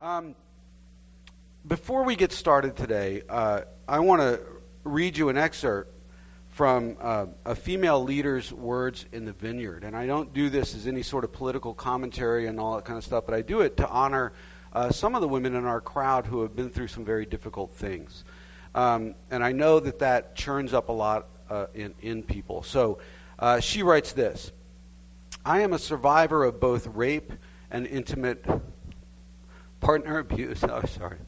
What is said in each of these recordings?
Um, before we get started today, uh, I want to read you an excerpt from uh, a female leader's words in the vineyard. And I don't do this as any sort of political commentary and all that kind of stuff, but I do it to honor uh, some of the women in our crowd who have been through some very difficult things. Um, and I know that that churns up a lot uh, in, in people. So uh, she writes this I am a survivor of both rape and intimate partner abuse. Oh, sorry.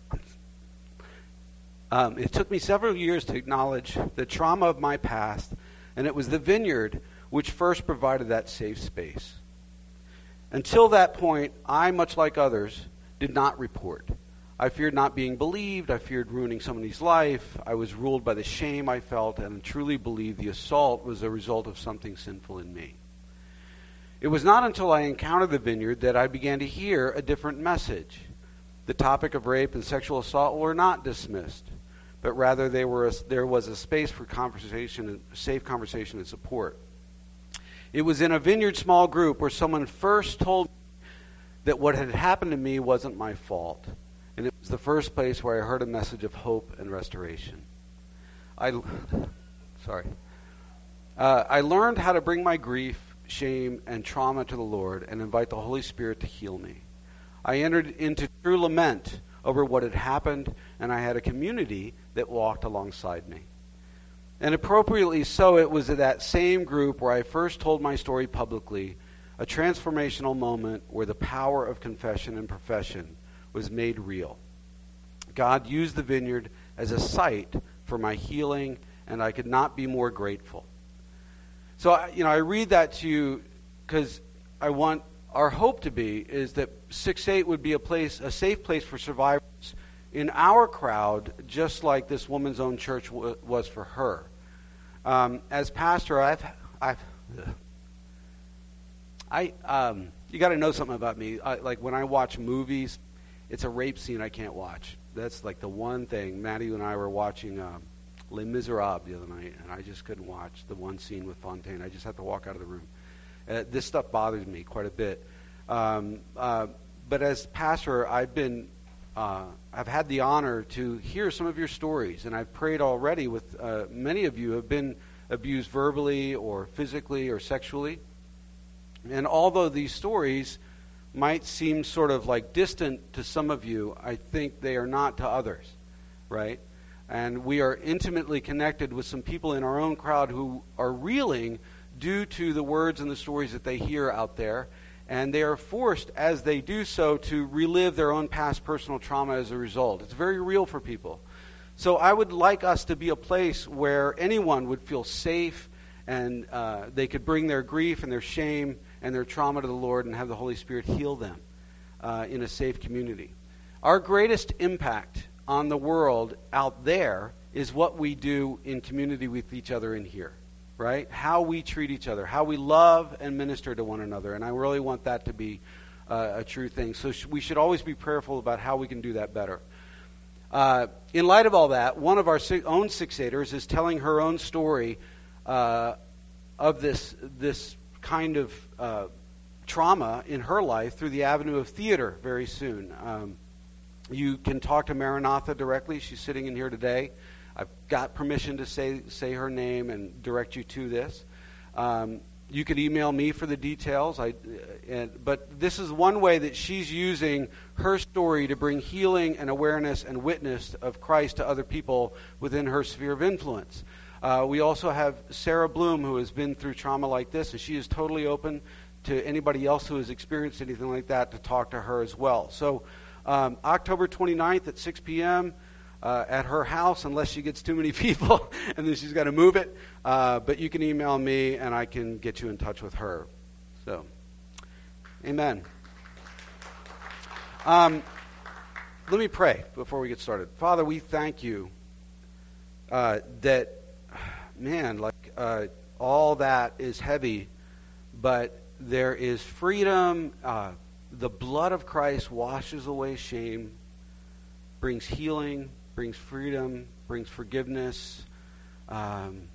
Um, it took me several years to acknowledge the trauma of my past, and it was the vineyard which first provided that safe space. Until that point, I, much like others, did not report. I feared not being believed. I feared ruining somebody's life. I was ruled by the shame I felt and truly believed the assault was a result of something sinful in me. It was not until I encountered the vineyard that I began to hear a different message. The topic of rape and sexual assault were not dismissed but rather they were a, there was a space for conversation, and safe conversation and support. It was in a vineyard small group where someone first told me that what had happened to me wasn't my fault. And it was the first place where I heard a message of hope and restoration. I, sorry. Uh, I learned how to bring my grief, shame, and trauma to the Lord and invite the Holy Spirit to heal me. I entered into true lament over what had happened, and I had a community that walked alongside me. And appropriately so, it was at that same group where I first told my story publicly, a transformational moment where the power of confession and profession was made real. God used the vineyard as a site for my healing, and I could not be more grateful. So, you know, I read that to you because I want our hope to be is that 6 8 would be a place, a safe place for survivors in our crowd, just like this woman's own church w- was for her. Um, as pastor, I've, I've, I, um, you got to know something about me. I, like when I watch movies, it's a rape scene I can't watch. That's like the one thing. Maddie and I were watching um, Les Miserables the other night, and I just couldn't watch the one scene with Fantine. I just had to walk out of the room. Uh, this stuff bothers me quite a bit. Um, uh, but as pastor, I've been uh, I've had the honor to hear some of your stories, and I've prayed already with uh, many of you have been abused verbally or physically or sexually. And although these stories might seem sort of like distant to some of you, I think they are not to others, right? And we are intimately connected with some people in our own crowd who are reeling due to the words and the stories that they hear out there and they are forced, as they do so, to relive their own past personal trauma as a result. It's very real for people. So I would like us to be a place where anyone would feel safe and uh, they could bring their grief and their shame and their trauma to the Lord and have the Holy Spirit heal them uh, in a safe community. Our greatest impact on the world out there is what we do in community with each other in here right? How we treat each other, how we love and minister to one another. And I really want that to be uh, a true thing. So sh- we should always be prayerful about how we can do that better. Uh, in light of all that, one of our si- own six is telling her own story uh, of this, this kind of uh, trauma in her life through the avenue of theater very soon. Um, you can talk to Maranatha directly. She's sitting in here today. I've got permission to say, say her name and direct you to this. Um, you could email me for the details. I, uh, and, but this is one way that she's using her story to bring healing and awareness and witness of Christ to other people within her sphere of influence. Uh, we also have Sarah Bloom, who has been through trauma like this, and she is totally open to anybody else who has experienced anything like that to talk to her as well. So, um, October 29th at 6 p.m uh, at her house unless she gets too many people and then she's got to move it. Uh, but you can email me and I can get you in touch with her. So, amen. Um, let me pray before we get started. Father, we thank you uh, that, man, like uh, all that is heavy, but there is freedom. Uh, the blood of Christ washes away shame, brings healing, brings freedom, brings forgiveness, um,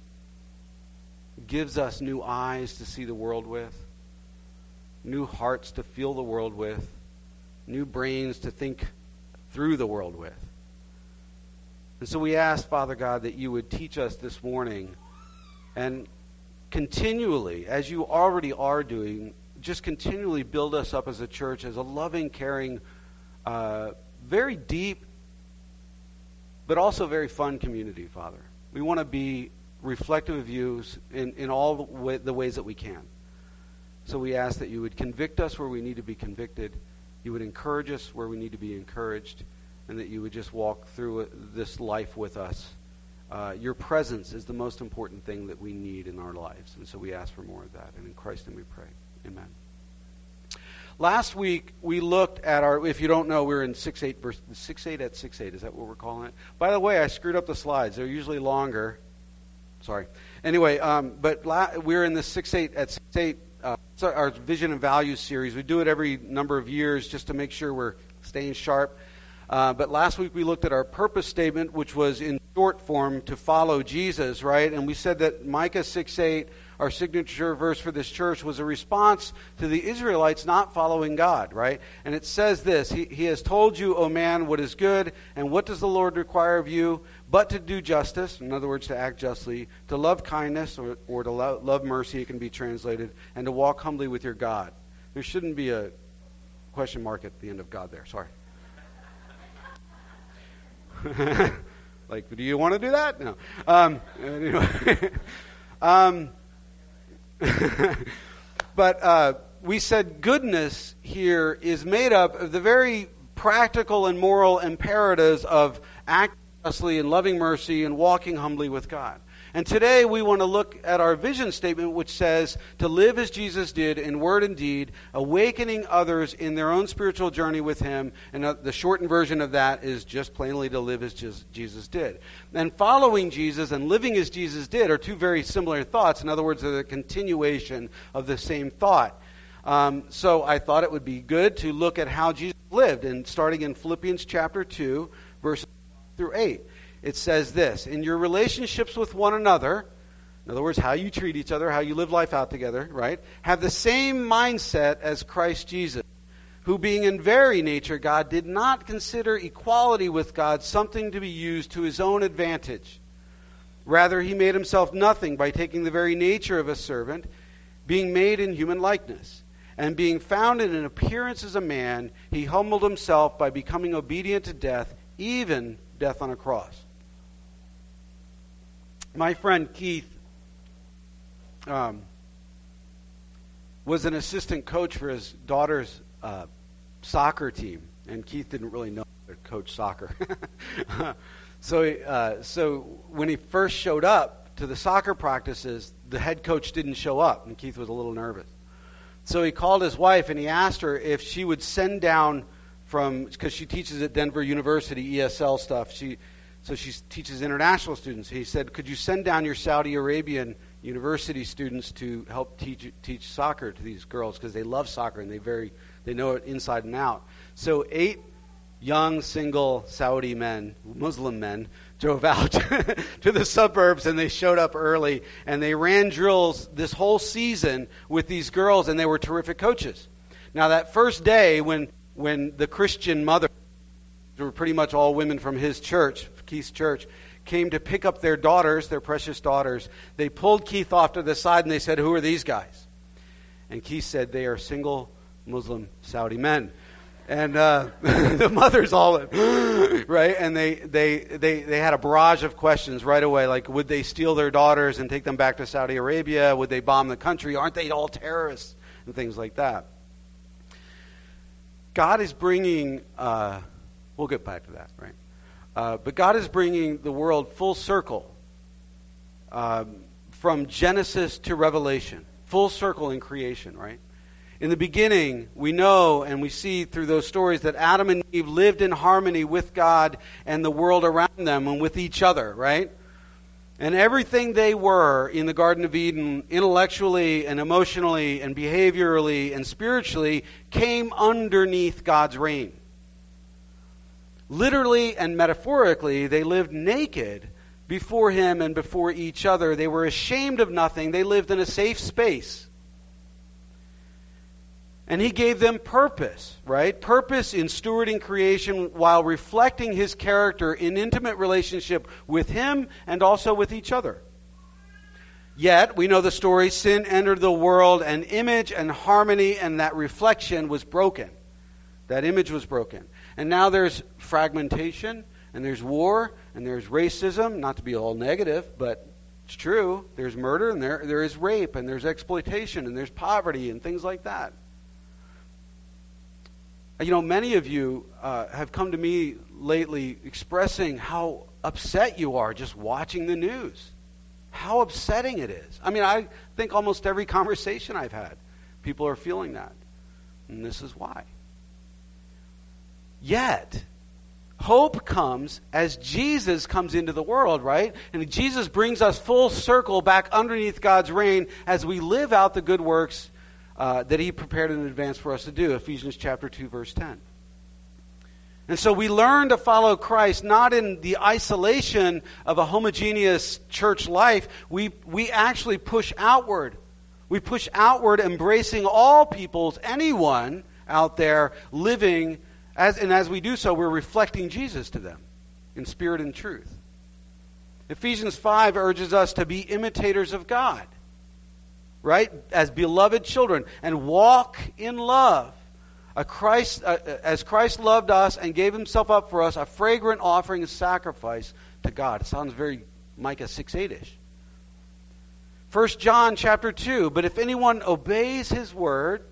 gives us new eyes to see the world with, new hearts to feel the world with, new brains to think through the world with. And so we ask, Father God, that you would teach us this morning and continually, as you already are doing, just continually build us up as a church, as a loving, caring, uh, very deep, but also very fun community, Father. We want to be reflective of you in, in all the, way, the ways that we can. So we ask that you would convict us where we need to be convicted, you would encourage us where we need to be encouraged, and that you would just walk through this life with us. Uh, your presence is the most important thing that we need in our lives. And so we ask for more of that. And in Christ name we pray. Amen. Last week we looked at our. If you don't know, we're in six eight verse six eight at six eight. Is that what we're calling it? By the way, I screwed up the slides. They're usually longer. Sorry. Anyway, um, but la- we're in the six eight at six eight. Uh, our vision and values series. We do it every number of years just to make sure we're staying sharp. Uh, but last week we looked at our purpose statement, which was in short form to follow Jesus, right? And we said that Micah 6 8 our signature verse for this church was a response to the Israelites not following God, right? And it says this He, he has told you, O man, what is good, and what does the Lord require of you? But to do justice, in other words, to act justly, to love kindness, or, or to lo- love mercy, it can be translated, and to walk humbly with your God. There shouldn't be a question mark at the end of God there. Sorry. like, do you want to do that? No. Um, anyway. um, but uh, we said goodness here is made up of the very practical and moral imperatives of acting justly and loving mercy and walking humbly with God. And today we want to look at our vision statement, which says to live as Jesus did in word and deed, awakening others in their own spiritual journey with Him. And uh, the shortened version of that is just plainly to live as Jesus did. And following Jesus and living as Jesus did are two very similar thoughts. In other words, they're the continuation of the same thought. Um, so I thought it would be good to look at how Jesus lived, and starting in Philippians chapter 2, verses through 8 it says this In your relationships with one another, in other words, how you treat each other, how you live life out together, right? Have the same mindset as Christ Jesus, who, being in very nature God, did not consider equality with God something to be used to his own advantage. Rather, he made himself nothing by taking the very nature of a servant, being made in human likeness. And being found in an appearance as a man, he humbled himself by becoming obedient to death, even death on a cross my friend Keith um, was an assistant coach for his daughter's uh, soccer team, and Keith didn't really know how to coach soccer. so, uh, so when he first showed up to the soccer practices, the head coach didn't show up, and Keith was a little nervous. So he called his wife and he asked her if she would send down from because she teaches at Denver University ESL stuff. She so she teaches international students. He said, Could you send down your Saudi Arabian university students to help teach, teach soccer to these girls? Because they love soccer and they, very, they know it inside and out. So eight young, single Saudi men, Muslim men, drove out to the suburbs and they showed up early and they ran drills this whole season with these girls and they were terrific coaches. Now, that first day when, when the Christian mother, they were pretty much all women from his church, Keith's church, came to pick up their daughters, their precious daughters. They pulled Keith off to the side and they said, Who are these guys? And Keith said, They are single Muslim Saudi men. And uh, the mothers all, right? And they, they, they, they had a barrage of questions right away like, would they steal their daughters and take them back to Saudi Arabia? Would they bomb the country? Aren't they all terrorists? And things like that. God is bringing, uh, we'll get back to that, right? Uh, but God is bringing the world full circle um, from Genesis to Revelation, full circle in creation, right? In the beginning, we know and we see through those stories that Adam and Eve lived in harmony with God and the world around them and with each other, right? And everything they were in the Garden of Eden, intellectually and emotionally and behaviorally and spiritually, came underneath God's reign. Literally and metaphorically, they lived naked before him and before each other. They were ashamed of nothing. They lived in a safe space. And he gave them purpose, right? Purpose in stewarding creation while reflecting his character in intimate relationship with him and also with each other. Yet, we know the story sin entered the world, and image and harmony and that reflection was broken. That image was broken. And now there's fragmentation, and there's war, and there's racism, not to be all negative, but it's true. There's murder, and there, there is rape, and there's exploitation, and there's poverty, and things like that. You know, many of you uh, have come to me lately expressing how upset you are just watching the news. How upsetting it is. I mean, I think almost every conversation I've had, people are feeling that. And this is why. Yet, hope comes as Jesus comes into the world, right? And Jesus brings us full circle back underneath God's reign as we live out the good works uh, that he prepared in advance for us to do. Ephesians chapter 2, verse 10. And so we learn to follow Christ not in the isolation of a homogeneous church life. We, we actually push outward. We push outward, embracing all peoples, anyone out there living, as, and as we do so, we're reflecting Jesus to them in spirit and truth. Ephesians 5 urges us to be imitators of God right? As beloved children, and walk in love. Christ, uh, as Christ loved us and gave himself up for us, a fragrant offering and sacrifice to God. It sounds very Micah 6 8 ish. 1 John chapter 2 But if anyone obeys his word,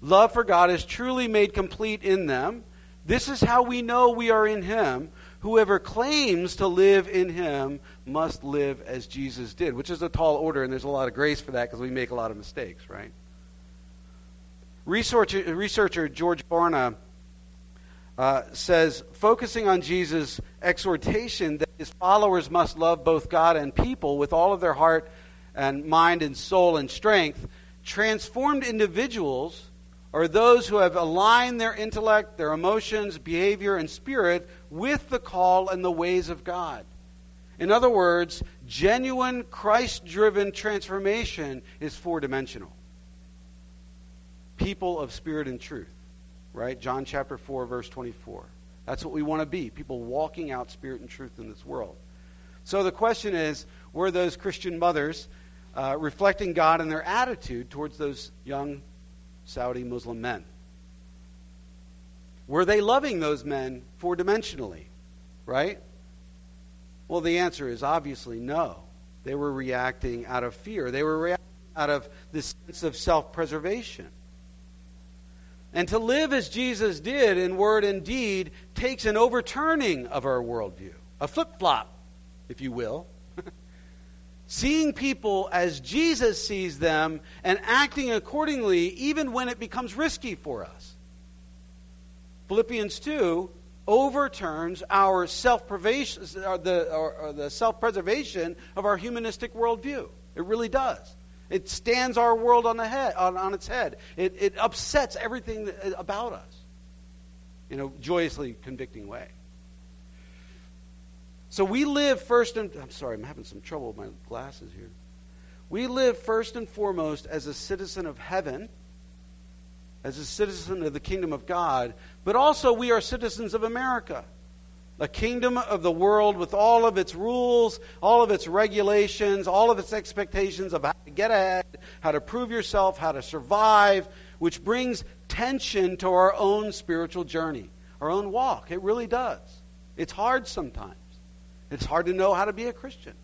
love for God is truly made complete in them. This is how we know we are in him. Whoever claims to live in him must live as Jesus did, which is a tall order, and there's a lot of grace for that because we make a lot of mistakes, right? Researcher, researcher George Barna uh, says, focusing on Jesus' exhortation that his followers must love both God and people with all of their heart and mind and soul and strength, transformed individuals are those who have aligned their intellect, their emotions, behavior, and spirit with the call and the ways of God. In other words, genuine Christ driven transformation is four dimensional. People of spirit and truth, right? John chapter 4, verse 24. That's what we want to be people walking out spirit and truth in this world. So the question is were those Christian mothers uh, reflecting God in their attitude towards those young Saudi Muslim men. Were they loving those men four dimensionally? Right? Well, the answer is obviously no. They were reacting out of fear, they were reacting out of this sense of self preservation. And to live as Jesus did in word and deed takes an overturning of our worldview, a flip flop, if you will. Seeing people as Jesus sees them and acting accordingly, even when it becomes risky for us. Philippians 2 overturns our uh, the, the self-preservation of our humanistic worldview. It really does. It stands our world on, the head, on, on its head. It, it upsets everything about us in a joyously convicting way. So we live first and I'm sorry, I'm having some trouble with my glasses here. We live first and foremost as a citizen of heaven, as a citizen of the kingdom of God, but also we are citizens of America. A kingdom of the world with all of its rules, all of its regulations, all of its expectations of how to get ahead, how to prove yourself, how to survive, which brings tension to our own spiritual journey, our own walk. It really does. It's hard sometimes. It's hard to know how to be a Christian.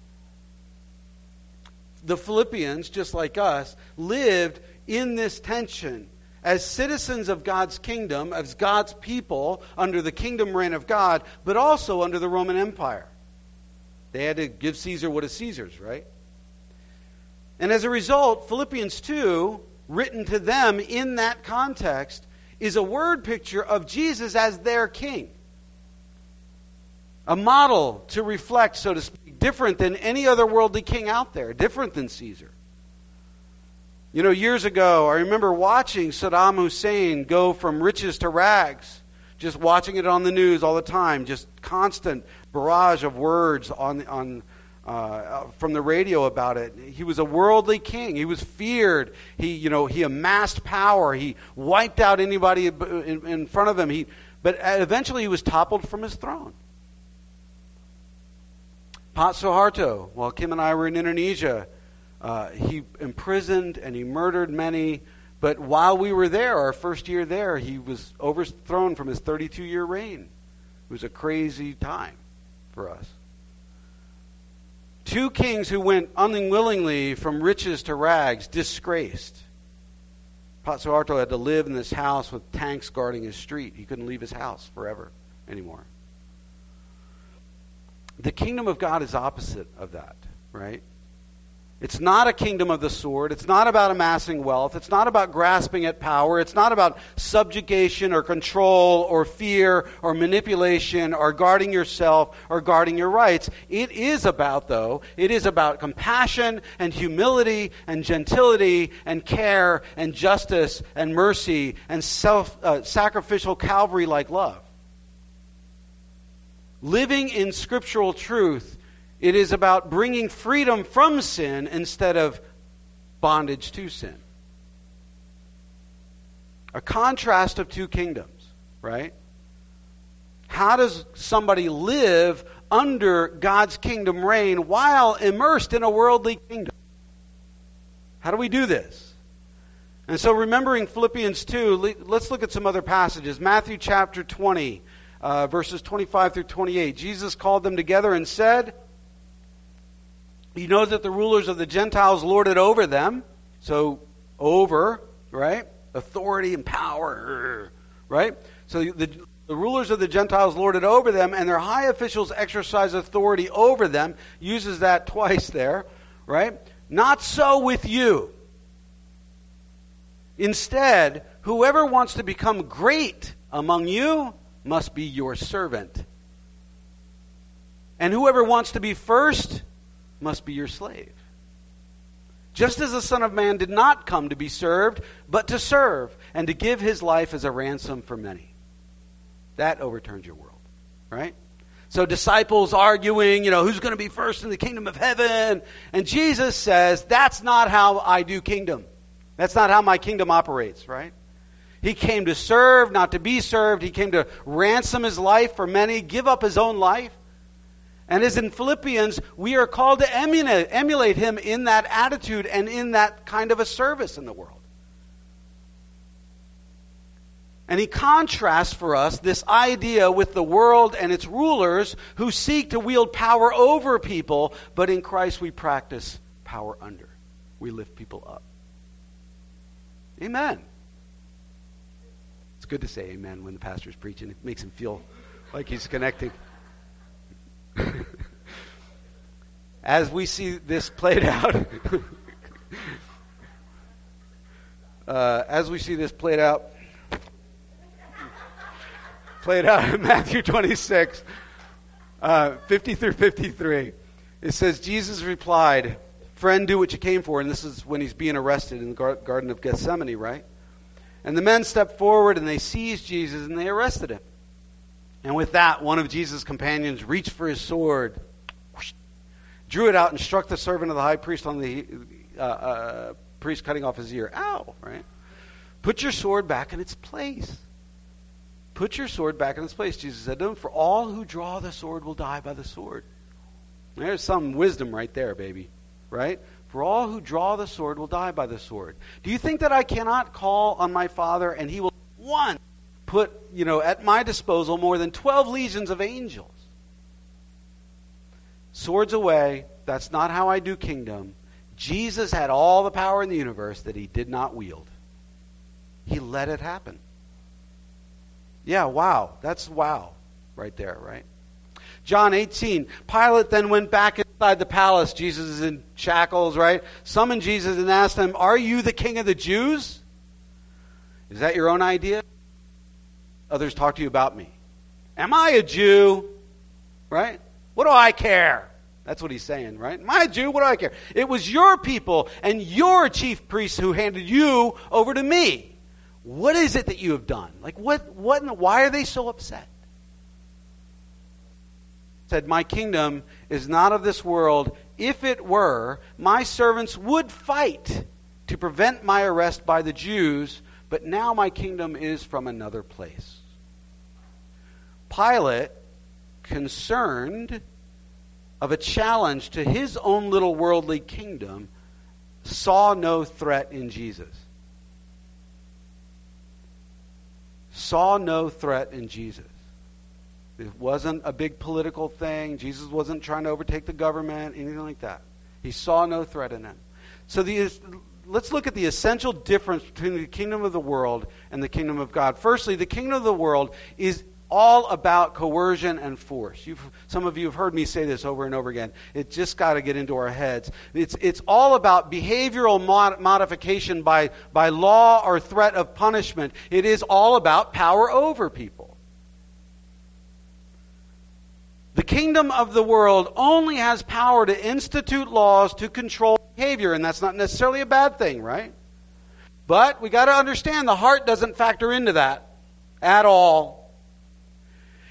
The Philippians, just like us, lived in this tension as citizens of God's kingdom, as God's people under the kingdom reign of God, but also under the Roman Empire. They had to give Caesar what is Caesar's, right? And as a result, Philippians 2, written to them in that context, is a word picture of Jesus as their king a model to reflect, so to speak, different than any other worldly king out there, different than Caesar. You know, years ago, I remember watching Saddam Hussein go from riches to rags, just watching it on the news all the time, just constant barrage of words on, on, uh, from the radio about it. He was a worldly king. He was feared. He, you know, he amassed power. He wiped out anybody in, in front of him. He, but eventually he was toppled from his throne. Pat while Kim and I were in Indonesia, uh, he imprisoned and he murdered many. But while we were there, our first year there, he was overthrown from his 32 year reign. It was a crazy time for us. Two kings who went unwillingly from riches to rags, disgraced. Pak Suharto had to live in this house with tanks guarding his street. He couldn't leave his house forever anymore. The kingdom of God is opposite of that, right? It's not a kingdom of the sword. It's not about amassing wealth. It's not about grasping at power. It's not about subjugation or control or fear or manipulation or guarding yourself or guarding your rights. It is about, though, it is about compassion and humility and gentility and care and justice and mercy and self uh, sacrificial Calvary like love. Living in scriptural truth it is about bringing freedom from sin instead of bondage to sin. A contrast of two kingdoms, right? How does somebody live under God's kingdom reign while immersed in a worldly kingdom? How do we do this? And so, remembering Philippians 2, let's look at some other passages. Matthew chapter 20, uh, verses 25 through 28. Jesus called them together and said, you know that the rulers of the Gentiles lord it over them. So, over, right? Authority and power, right? So the, the rulers of the Gentiles lord it over them, and their high officials exercise authority over them. Uses that twice there, right? Not so with you. Instead, whoever wants to become great among you must be your servant. And whoever wants to be first must be your slave. Just as the Son of Man did not come to be served, but to serve, and to give his life as a ransom for many. That overturns your world, right? So disciples arguing, you know, who's going to be first in the kingdom of heaven? And Jesus says, that's not how I do kingdom. That's not how my kingdom operates, right? He came to serve, not to be served. He came to ransom his life for many, give up his own life. And as in Philippians, we are called to emulate, emulate him in that attitude and in that kind of a service in the world. And he contrasts for us this idea with the world and its rulers who seek to wield power over people, but in Christ we practice power under. We lift people up. Amen. Good to say amen when the pastor's preaching. It makes him feel like he's connecting. As we see this played out, uh, as we see this played out, played out in Matthew 26, uh, 50 through 53, it says, Jesus replied, Friend, do what you came for. And this is when he's being arrested in the Garden of Gethsemane, right? And the men stepped forward and they seized Jesus and they arrested him. And with that, one of Jesus' companions reached for his sword, whoosh, drew it out, and struck the servant of the high priest on the uh, uh, priest, cutting off his ear. Ow! Right? Put your sword back in its place. Put your sword back in its place, Jesus said to him, for all who draw the sword will die by the sword. There's some wisdom right there, baby. Right? For all who draw the sword will die by the sword. Do you think that I cannot call on my Father and he will one put, you know, at my disposal more than 12 legions of angels. Swords away. That's not how I do kingdom. Jesus had all the power in the universe that he did not wield. He let it happen. Yeah, wow. That's wow right there, right? John 18. Pilate then went back inside the palace. Jesus is in shackles, right? Summoned Jesus and asked him, Are you the king of the Jews? Is that your own idea? others talk to you about me. Am I a Jew? Right? What do I care? That's what he's saying, right? A Jew? What do I care? It was your people and your chief priests who handed you over to me. What is it that you have done? Like, what, what, why are they so upset? Said, My kingdom is not of this world. If it were, my servants would fight to prevent my arrest by the Jews, but now my kingdom is from another place. Pilate, concerned of a challenge to his own little worldly kingdom, saw no threat in Jesus. Saw no threat in Jesus. It wasn't a big political thing. Jesus wasn't trying to overtake the government, anything like that. He saw no threat in it. So the, let's look at the essential difference between the kingdom of the world and the kingdom of God. Firstly, the kingdom of the world is all about coercion and force. You've, some of you have heard me say this over and over again. It just got to get into our heads. It's, it's all about behavioral mod- modification by, by law or threat of punishment. It is all about power over people. The kingdom of the world only has power to institute laws to control behavior, and that's not necessarily a bad thing, right? But we got to understand the heart doesn't factor into that at all.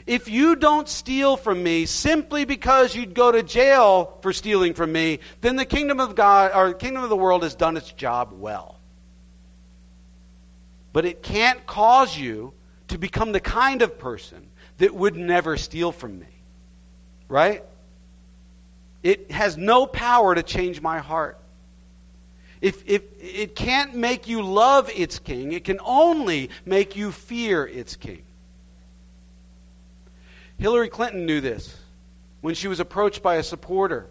If you don't steal from me simply because you'd go to jail for stealing from me, then the kingdom of God or the kingdom of the world has done its job well. But it can't cause you to become the kind of person that would never steal from me. Right? It has no power to change my heart. If, if it can't make you love its king, it can only make you fear its king. Hillary Clinton knew this when she was approached by a supporter.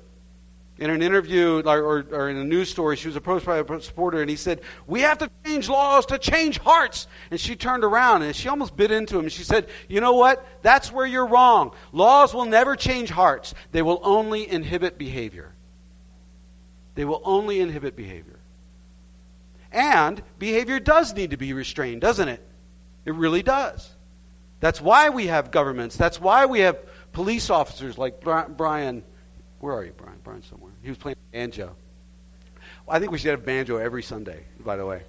In an interview or, or, in a news story, she was approached by a supporter, and he said, We have to change laws to change hearts. And she turned around and she almost bit into him. And she said, You know what? That's where you're wrong. Laws will never change hearts, they will only inhibit behavior. They will only inhibit behavior. And behavior does need to be restrained, doesn't it? It really does. That's why we have governments. That's why we have police officers like Brian. Where are you, Brian? Brian somewhere. He was playing banjo. I think we should have banjo every Sunday, by the way.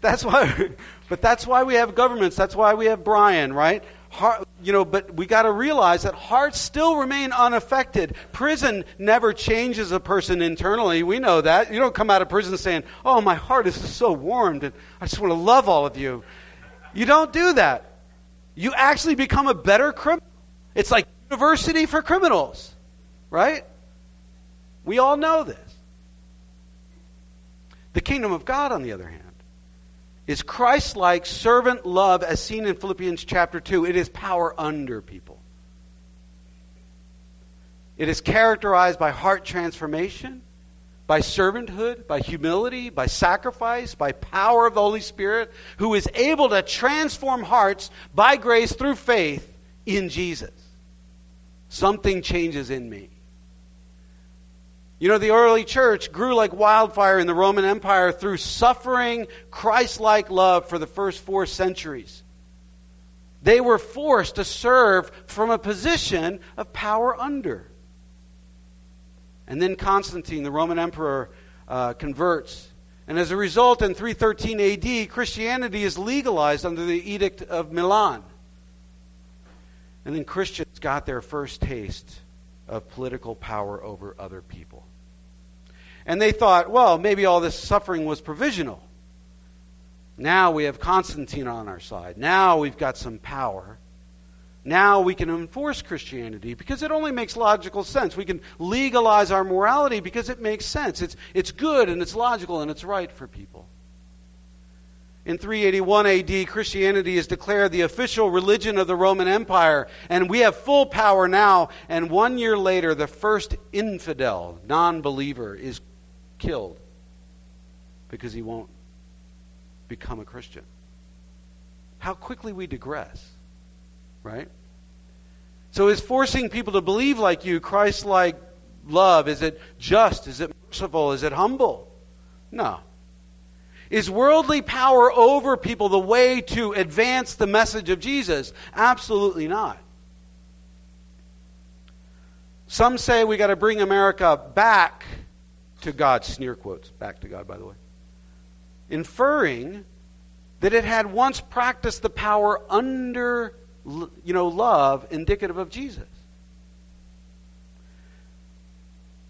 That's why, but that's why we have governments. That's why we have Brian, right? Heart, you know, but we got to realize that hearts still remain unaffected. Prison never changes a person internally. We know that. You don't come out of prison saying, "Oh, my heart is so warmed, and I just want to love all of you." You don't do that you actually become a better criminal. It's like university for criminals, right? We all know this. The kingdom of God, on the other hand, is Christ like servant love as seen in Philippians chapter 2. It is power under people. It is characterized by heart transformation, by servanthood, by humility, by sacrifice, by power of the Holy Spirit, who is able to transform hearts by grace through faith in Jesus. Something changes in me. You know, the early church grew like wildfire in the Roman Empire through suffering, Christ like love for the first four centuries. They were forced to serve from a position of power under. And then Constantine, the Roman emperor, uh, converts. And as a result, in 313 AD, Christianity is legalized under the Edict of Milan. And then Christians got their first taste of political power over other people. And they thought, well, maybe all this suffering was provisional. Now we have Constantine on our side. Now we've got some power. Now we can enforce Christianity because it only makes logical sense. We can legalize our morality because it makes sense. It's, it's good and it's logical and it's right for people. In 381 AD, Christianity is declared the official religion of the Roman Empire, and we have full power now. And one year later, the first infidel, non believer, is killed because he won't become a Christian. How quickly we digress right? So is forcing people to believe like you, Christ like love, is it just? Is it merciful? Is it humble? No. Is worldly power over people the way to advance the message of Jesus? Absolutely not. Some say we got to bring America back to God, sneer quotes, back to God, by the way, inferring that it had once practiced the power under you know, love indicative of Jesus.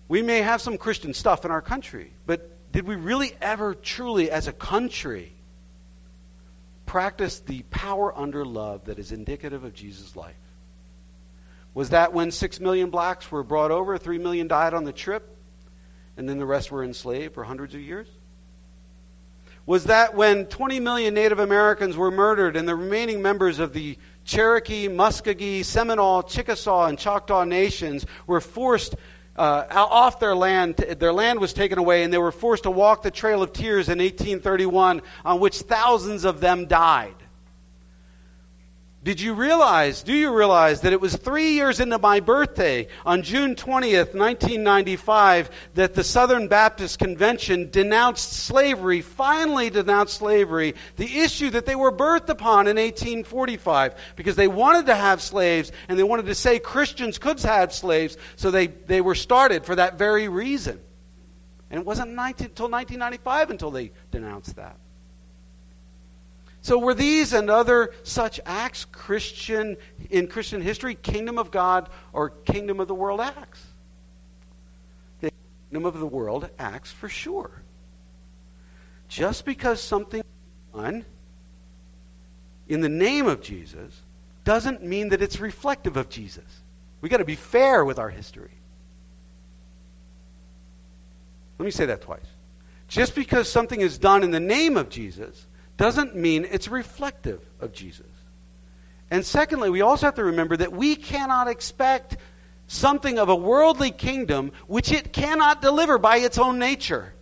We may have some Christian stuff in our country, but did we really ever truly, as a country, practice the power under love that is indicative of Jesus' life? Was that when six million blacks were brought over, three million died on the trip, and then the rest were enslaved for hundreds of years? Was that when 20 million Native Americans were murdered and the remaining members of the Cherokee, Muskogee, Seminole, Chickasaw, and Choctaw nations were forced uh, off their land. Their land was taken away, and they were forced to walk the Trail of Tears in 1831, on which thousands of them died. Did you realize, do you realize that it was three years into my birthday, on June 20th, 1995, that the Southern Baptist Convention denounced slavery, finally denounced slavery, the issue that they were birthed upon in 1845, because they wanted to have slaves and they wanted to say Christians could have slaves, so they, they were started for that very reason. And it wasn't 19, until 1995 until they denounced that. So were these and other such acts Christian in Christian history, kingdom of God or kingdom of the world acts? The kingdom of the world acts for sure. Just because something done in the name of Jesus doesn't mean that it's reflective of Jesus. We've got to be fair with our history. Let me say that twice. Just because something is done in the name of Jesus doesn't mean it's reflective of Jesus. And secondly, we also have to remember that we cannot expect something of a worldly kingdom which it cannot deliver by its own nature.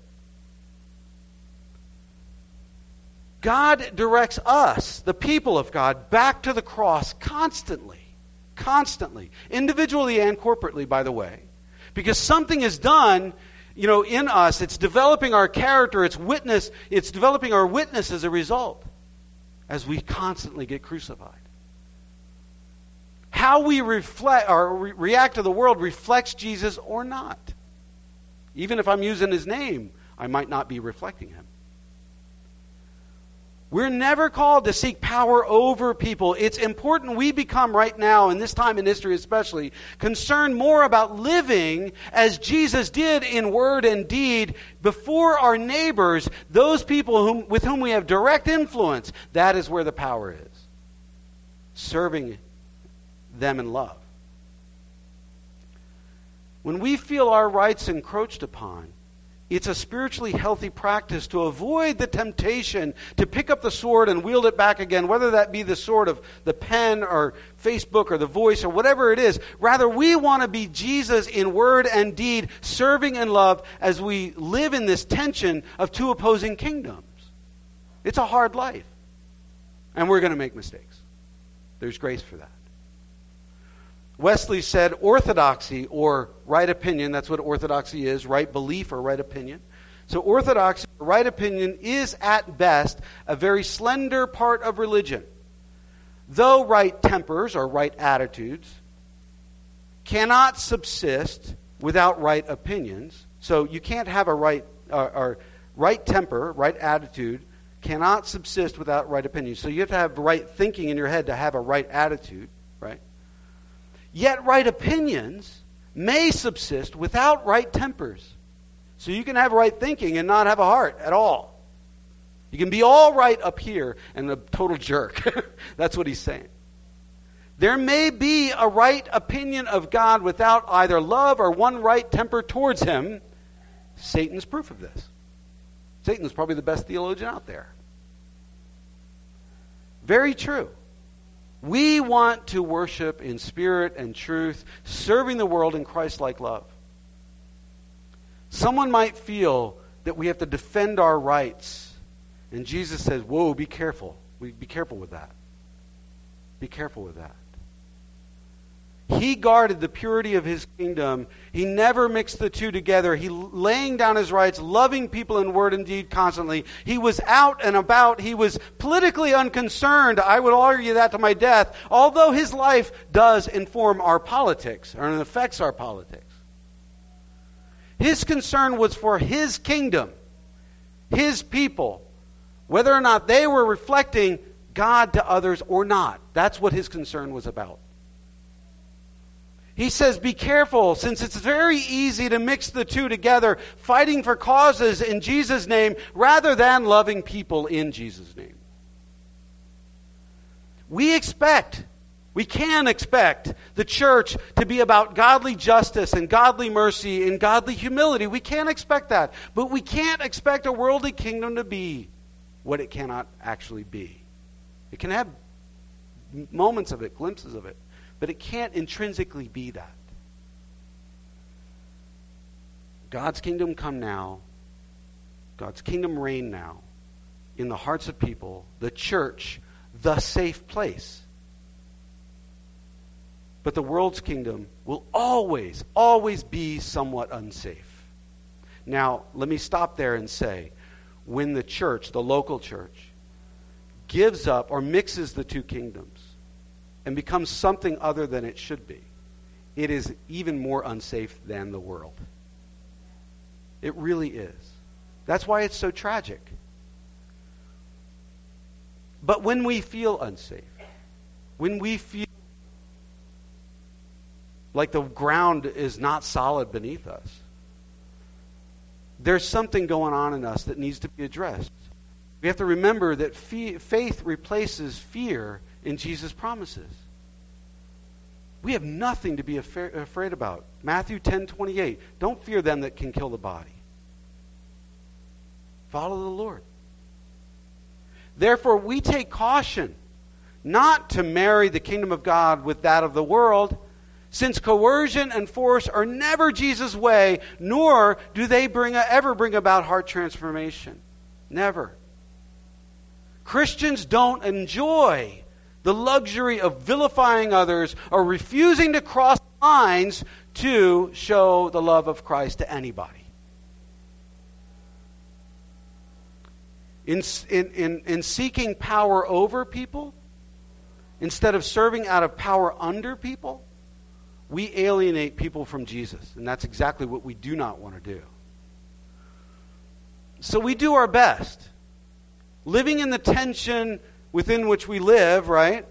God directs us, the people of God, back to the cross constantly. Constantly. Individually and corporately, by the way. Because something is done you know, in us. It's developing our character, it's witness, it's developing our witness as a result as we constantly get crucified. How we reflect or re- react to the world reflects Jesus or not. Even if I'm using his name, I might not be reflecting him. We're never called to seek power over people. It's important we become right now, in this time in history especially, concerned more about living as Jesus did in word and deed before our neighbors, those people whom, with whom we have direct influence. That is where the power is. Serving them in love. When we feel our rights encroached upon, it's a spiritually healthy practice to avoid the temptation to pick up the sword and wield it back again, whether that be the sword of the pen or Facebook or the voice or whatever it is. Rather, we want to be Jesus in word and deed, serving in love as we live in this tension of two opposing kingdoms. It's a hard life. And we're going to make mistakes. There's grace for that. Wesley said orthodoxy or right opinion, that's what orthodoxy is, right belief or right opinion. So, orthodoxy, right opinion, is at best a very slender part of religion. Though right tempers or right attitudes cannot subsist without right opinions. So, you can't have a right, uh, or right temper, right attitude, cannot subsist without right opinions. So, you have to have right thinking in your head to have a right attitude, right? Yet right opinions may subsist without right tempers. So you can have right thinking and not have a heart at all. You can be all right up here and a total jerk. That's what he's saying. There may be a right opinion of God without either love or one right temper towards him. Satan's proof of this. Satan's probably the best theologian out there. Very true. We want to worship in spirit and truth, serving the world in Christ like love. Someone might feel that we have to defend our rights. And Jesus says, Whoa, be careful. We, Be careful with that. Be careful with that. He guarded the purity of his kingdom. He never mixed the two together. He laying down his rights, loving people in word and deed constantly. He was out and about. He was politically unconcerned. I would argue that to my death, although his life does inform our politics or affects our politics. His concern was for his kingdom, his people, whether or not they were reflecting God to others or not. That's what his concern was about. He says, Be careful, since it's very easy to mix the two together, fighting for causes in Jesus' name rather than loving people in Jesus' name. We expect, we can expect the church to be about godly justice and godly mercy and godly humility. We can expect that. But we can't expect a worldly kingdom to be what it cannot actually be. It can have moments of it, glimpses of it, but it can't intrinsically be that. God's kingdom come now. God's kingdom reign now in the hearts of people. The church the safe place. But the world's kingdom will always, always be somewhat unsafe. Now, let me stop there and say when the church, the local church, gives up or mixes the two kingdoms and becomes something other than it should be, it is even more unsafe than the world. It really is. That's why it's so tragic. But when we feel unsafe, when we feel like the ground is not solid beneath us, there's something going on in us that needs to be addressed. We have to remember that faith replaces fear in Jesus' promises. We have nothing to be afraid about. Matthew 10 28. Don't fear them that can kill the body. Follow the Lord. Therefore, we take caution not to marry the kingdom of God with that of the world, since coercion and force are never Jesus' way, nor do they bring a, ever bring about heart transformation. Never. Christians don't enjoy the luxury of vilifying others or refusing to cross lines to show the love of Christ to anybody. in, in, in, seeking power over people, instead of serving out of power under people, we alienate people from Jesus. And that's exactly what we do not want to do. So we do our best, living in the tension within which we live, right?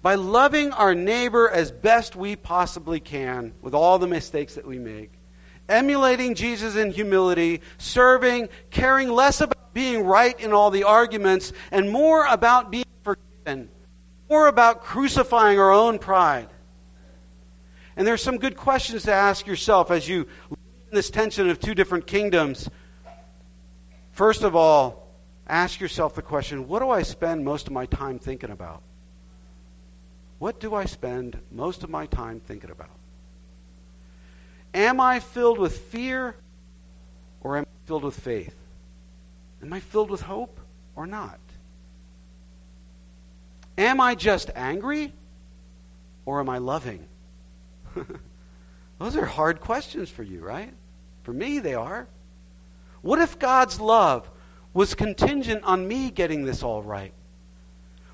By loving our neighbor as best we possibly can with all the mistakes that we make, emulating Jesus in humility, serving, caring less about being right in all the arguments and more about being forgiven, more about crucifying our own pride. And there's some good questions to ask yourself as you live in this tension of two different kingdoms. First of all, ask yourself the question what do I spend most of my time thinking about? What do I spend most of my time thinking about? Am I filled with fear or am I filled with faith? Am I filled with hope or not? Am I just angry or am I loving? Those are hard questions for you, right? For me, they are. What if God's love was contingent on me getting this all right?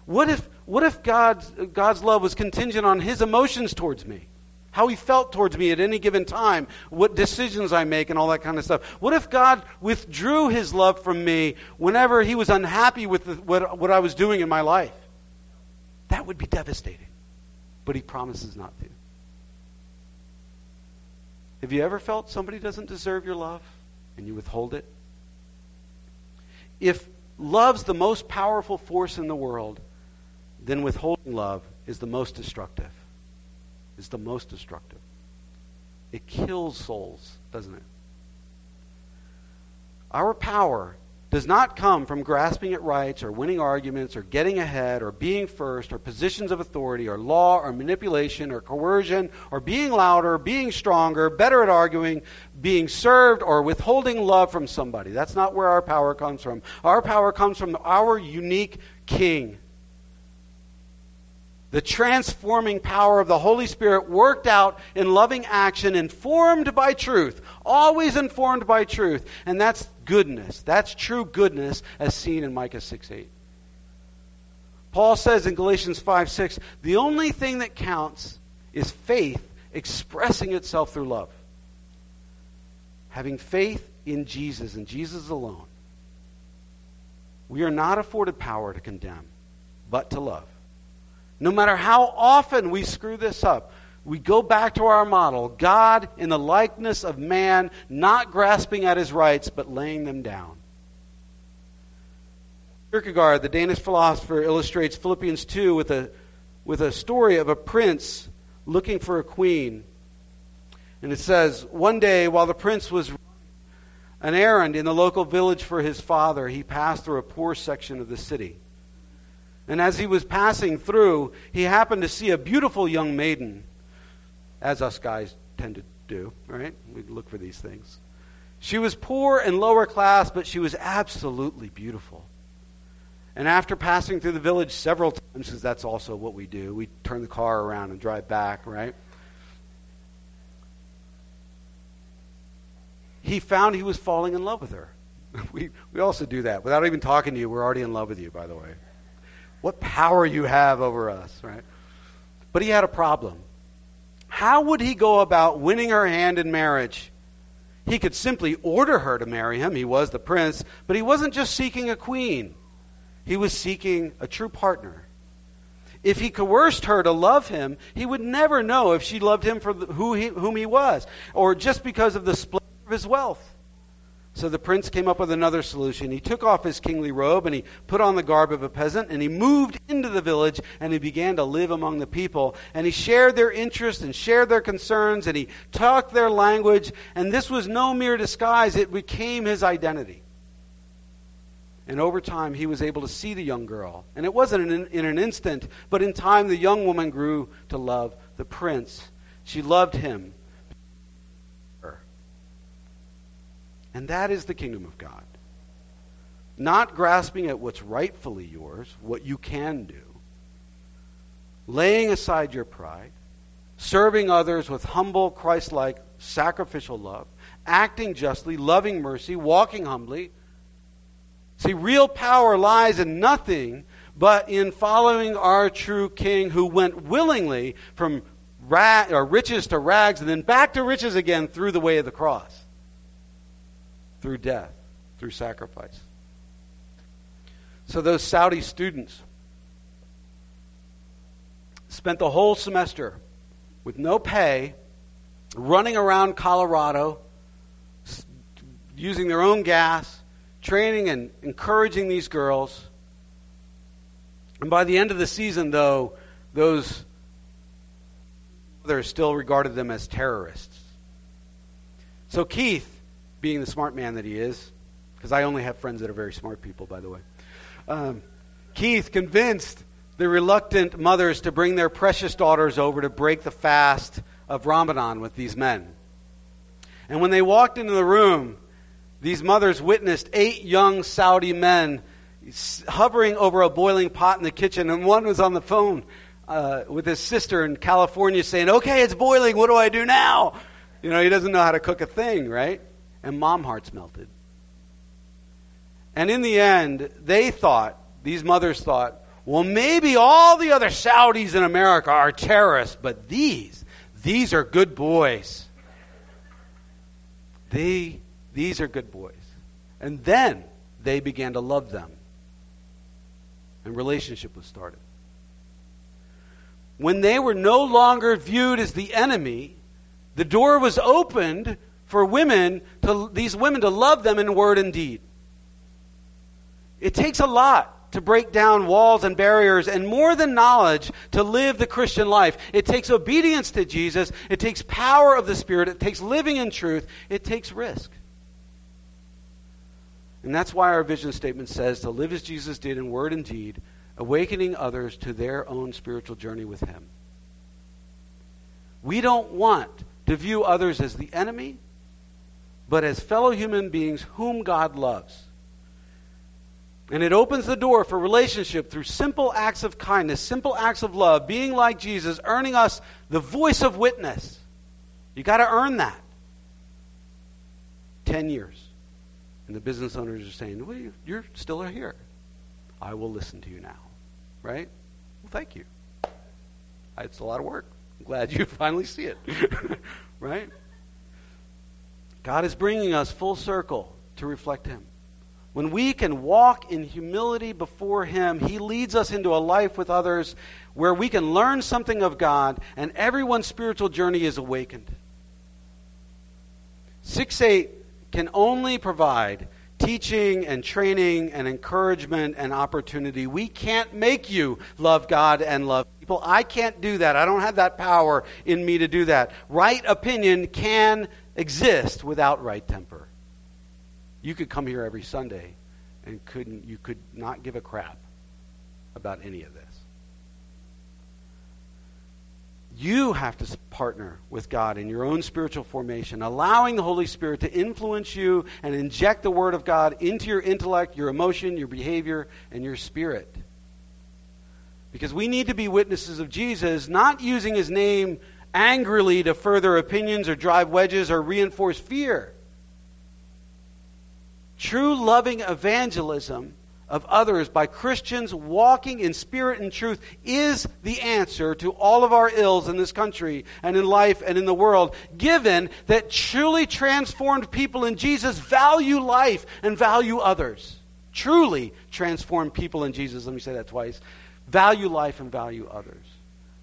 What if, what if God's, God's love was contingent on his emotions towards me? how he felt towards me at any given time, what decisions I make, and all that kind of stuff. What if God withdrew his love from me whenever he was unhappy with the, what, what I was doing in my life? That would be devastating. But he promises not to. Have you ever felt somebody doesn't deserve your love and you withhold it? If love's the most powerful force in the world, then withholding love is the most destructive is the most destructive. It kills souls, doesn't it? Our power does not come from grasping at rights or winning arguments or getting ahead or being first or positions of authority or law or manipulation or coercion or being louder, being stronger, better at arguing, being served or withholding love from somebody. That's not where our power comes from. Our power comes from our unique king the transforming power of the Holy Spirit worked out in loving action, informed by truth, always informed by truth. And that's goodness. That's true goodness as seen in Micah 6 8. Paul says in Galatians 5 6, the only thing that counts is faith expressing itself through love. Having faith in Jesus and Jesus alone. We are not afforded power to condemn, but to love. No matter how often we screw this up, we go back to our model God in the likeness of man, not grasping at his rights, but laying them down. Kierkegaard, the Danish philosopher, illustrates Philippians 2 with a, with a story of a prince looking for a queen. And it says, One day, while the prince was an errand in the local village for his father, he passed through a poor section of the city. And as he was passing through, he happened to see a beautiful young maiden, as us guys tend to do, right? We look for these things. She was poor and lower class, but she was absolutely beautiful. And after passing through the village several times, because that's also what we do, we turn the car around and drive back, right? He found he was falling in love with her. We, we also do that. Without even talking to you, we're already in love with you, by the way. What power you have over us, right? But he had a problem. How would he go about winning her hand in marriage? He could simply order her to marry him. He was the prince. But he wasn't just seeking a queen. He was seeking a true partner. If he coerced her to love him, he would never know if she loved him for who he, whom he was, or just because of the splendor of his wealth. So the prince came up with another solution. He took off his kingly robe and he put on the garb of a peasant and he moved into the village and he began to live among the people. And he shared their interests and shared their concerns and he talked their language. And this was no mere disguise, it became his identity. And over time, he was able to see the young girl. And it wasn't in, in, an instant, but in time, the young woman grew to love the prince. She loved him. And that is the kingdom of God. Not grasping at what's rightfully yours, what you can do, laying aside your pride, serving others with humble, Christ like, sacrificial love, acting justly, loving mercy, walking humbly. See, real power lies in nothing but in following our true King who went willingly from or riches to rags and then back to riches again through the way of the cross, through death, through sacrifice. So those Saudi students spent the whole semester with no pay running around Colorado using their own gas training and encouraging these girls. And by the end of the season, though, those others still regarded them as terrorists. So Keith, being the smart man that he is, because I only have friends that are very smart people, by the way, um, Keith convinced the reluctant mothers to bring their precious daughters over to break the fast of Ramadan with these men. And when they walked into the room, these mothers witnessed eight young Saudi men hovering over a boiling pot in the kitchen, and one was on the phone uh, with his sister in California saying, Okay, it's boiling. What do I do now? You know, he doesn't know how to cook a thing, right? And mom hearts melted. And in the end, they thought, these mothers thought, well, maybe all the other Saudis in America are terrorists, but these, these are good boys. They these are good boys. And then they began to love them. And relationship was started. When they were no longer viewed as the enemy, the door was opened for women to these women to love them in word and deed. It takes a lot to break down walls and barriers and more than knowledge to live the Christian life. It takes obedience to Jesus, it takes power of the Spirit, it takes living in truth, it takes risk. And that's why our vision statement says to live as Jesus did in word and deed, awakening others to their own spiritual journey with Him. We don't want to view others as the enemy, but as fellow human beings whom God loves. And it opens the door for relationship through simple acts of kindness, simple acts of love, being like Jesus, earning us the voice of witness. You got to earn that. Ten years. And the business owners are saying, well, you're still here. I will listen to you now. Right? Well, thank you. It's a lot of work. I'm glad you finally see it. right? God is bringing us full circle to reflect Him. when we can walk in humility before Him, He leads us into a life with others where we can learn something of God and everyone's spiritual journey is awakened. 6 8 can only provide teaching and training and encouragement and opportunity. We can't make you love God and love people. I can't do that. I don't have that power in me to do that. Right opinion can exist without right temper. You could come here every Sunday and couldn't you could not give a crap about any of this. You have to partner with God in your own spiritual formation, allowing the Holy Spirit to influence you and inject the Word of God into your intellect, your emotion, your behavior, and your spirit. Because we need to be witnesses of Jesus, not using his name angrily to further opinions or drive wedges or reinforce fear. True loving evangelism of others by Christians walking in spirit and truth is the answer to all of our ills in this country and in life and in the world, given that truly transformed people in Jesus value life and value others. Truly transformed people in Jesus, let me say that twice, value life and value others.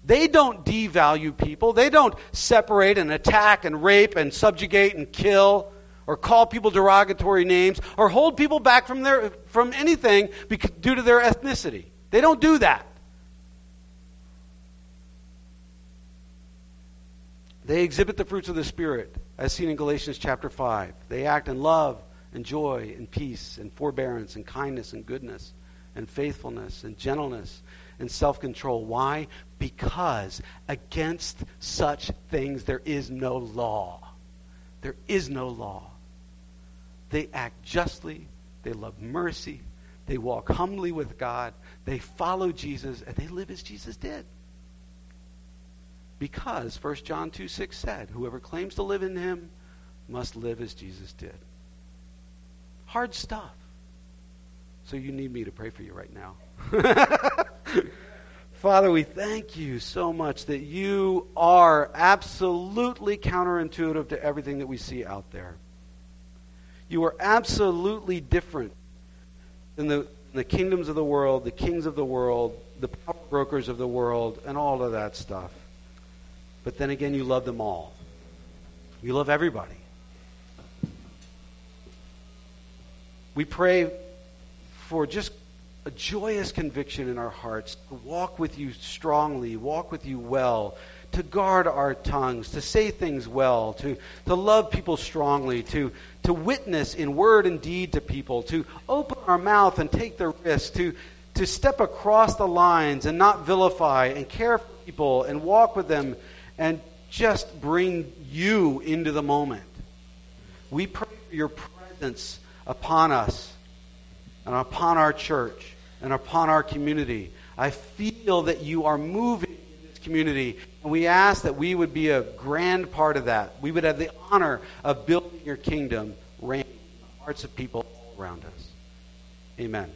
They don't devalue people. They don't separate and attack and rape and subjugate and kill or call people derogatory names or hold people back from, their, from anything because, due to their ethnicity. They don't do that. They exhibit the fruits of the Spirit, as seen in Galatians chapter 5. They act in love and joy and peace and forbearance and kindness and goodness and faithfulness and gentleness and self control. Why? Because against such things there is no law. There is no law. They act justly, they love mercy, they walk humbly with God, they follow Jesus, and they live as Jesus did. Because 1 John 2 6 said, Whoever claims to live in him must live as Jesus did. Hard stuff. So you need me to pray for you right now. Father, we thank you so much that you are absolutely counterintuitive to everything that we see out there. You are absolutely different than the, the kingdoms of the world, the kings of the world, the power brokers of the world, and all of that stuff. But then again, you love them all. You love everybody. We pray for just a joyous conviction in our hearts to walk with you strongly, walk with you well, to guard our tongues, to say things well, to, to love people strongly, to, to witness in word and deed to people, to open our mouth and take the risk, to, to step across the lines and not vilify and care for people and walk with them and just bring you into the moment. We pray for your presence upon us and upon our church and upon our community. I feel that you are moving in this community and we ask that we would be a grand part of that. We would have the honor of building your kingdom reign in the hearts of people all around us. Amen. Amen.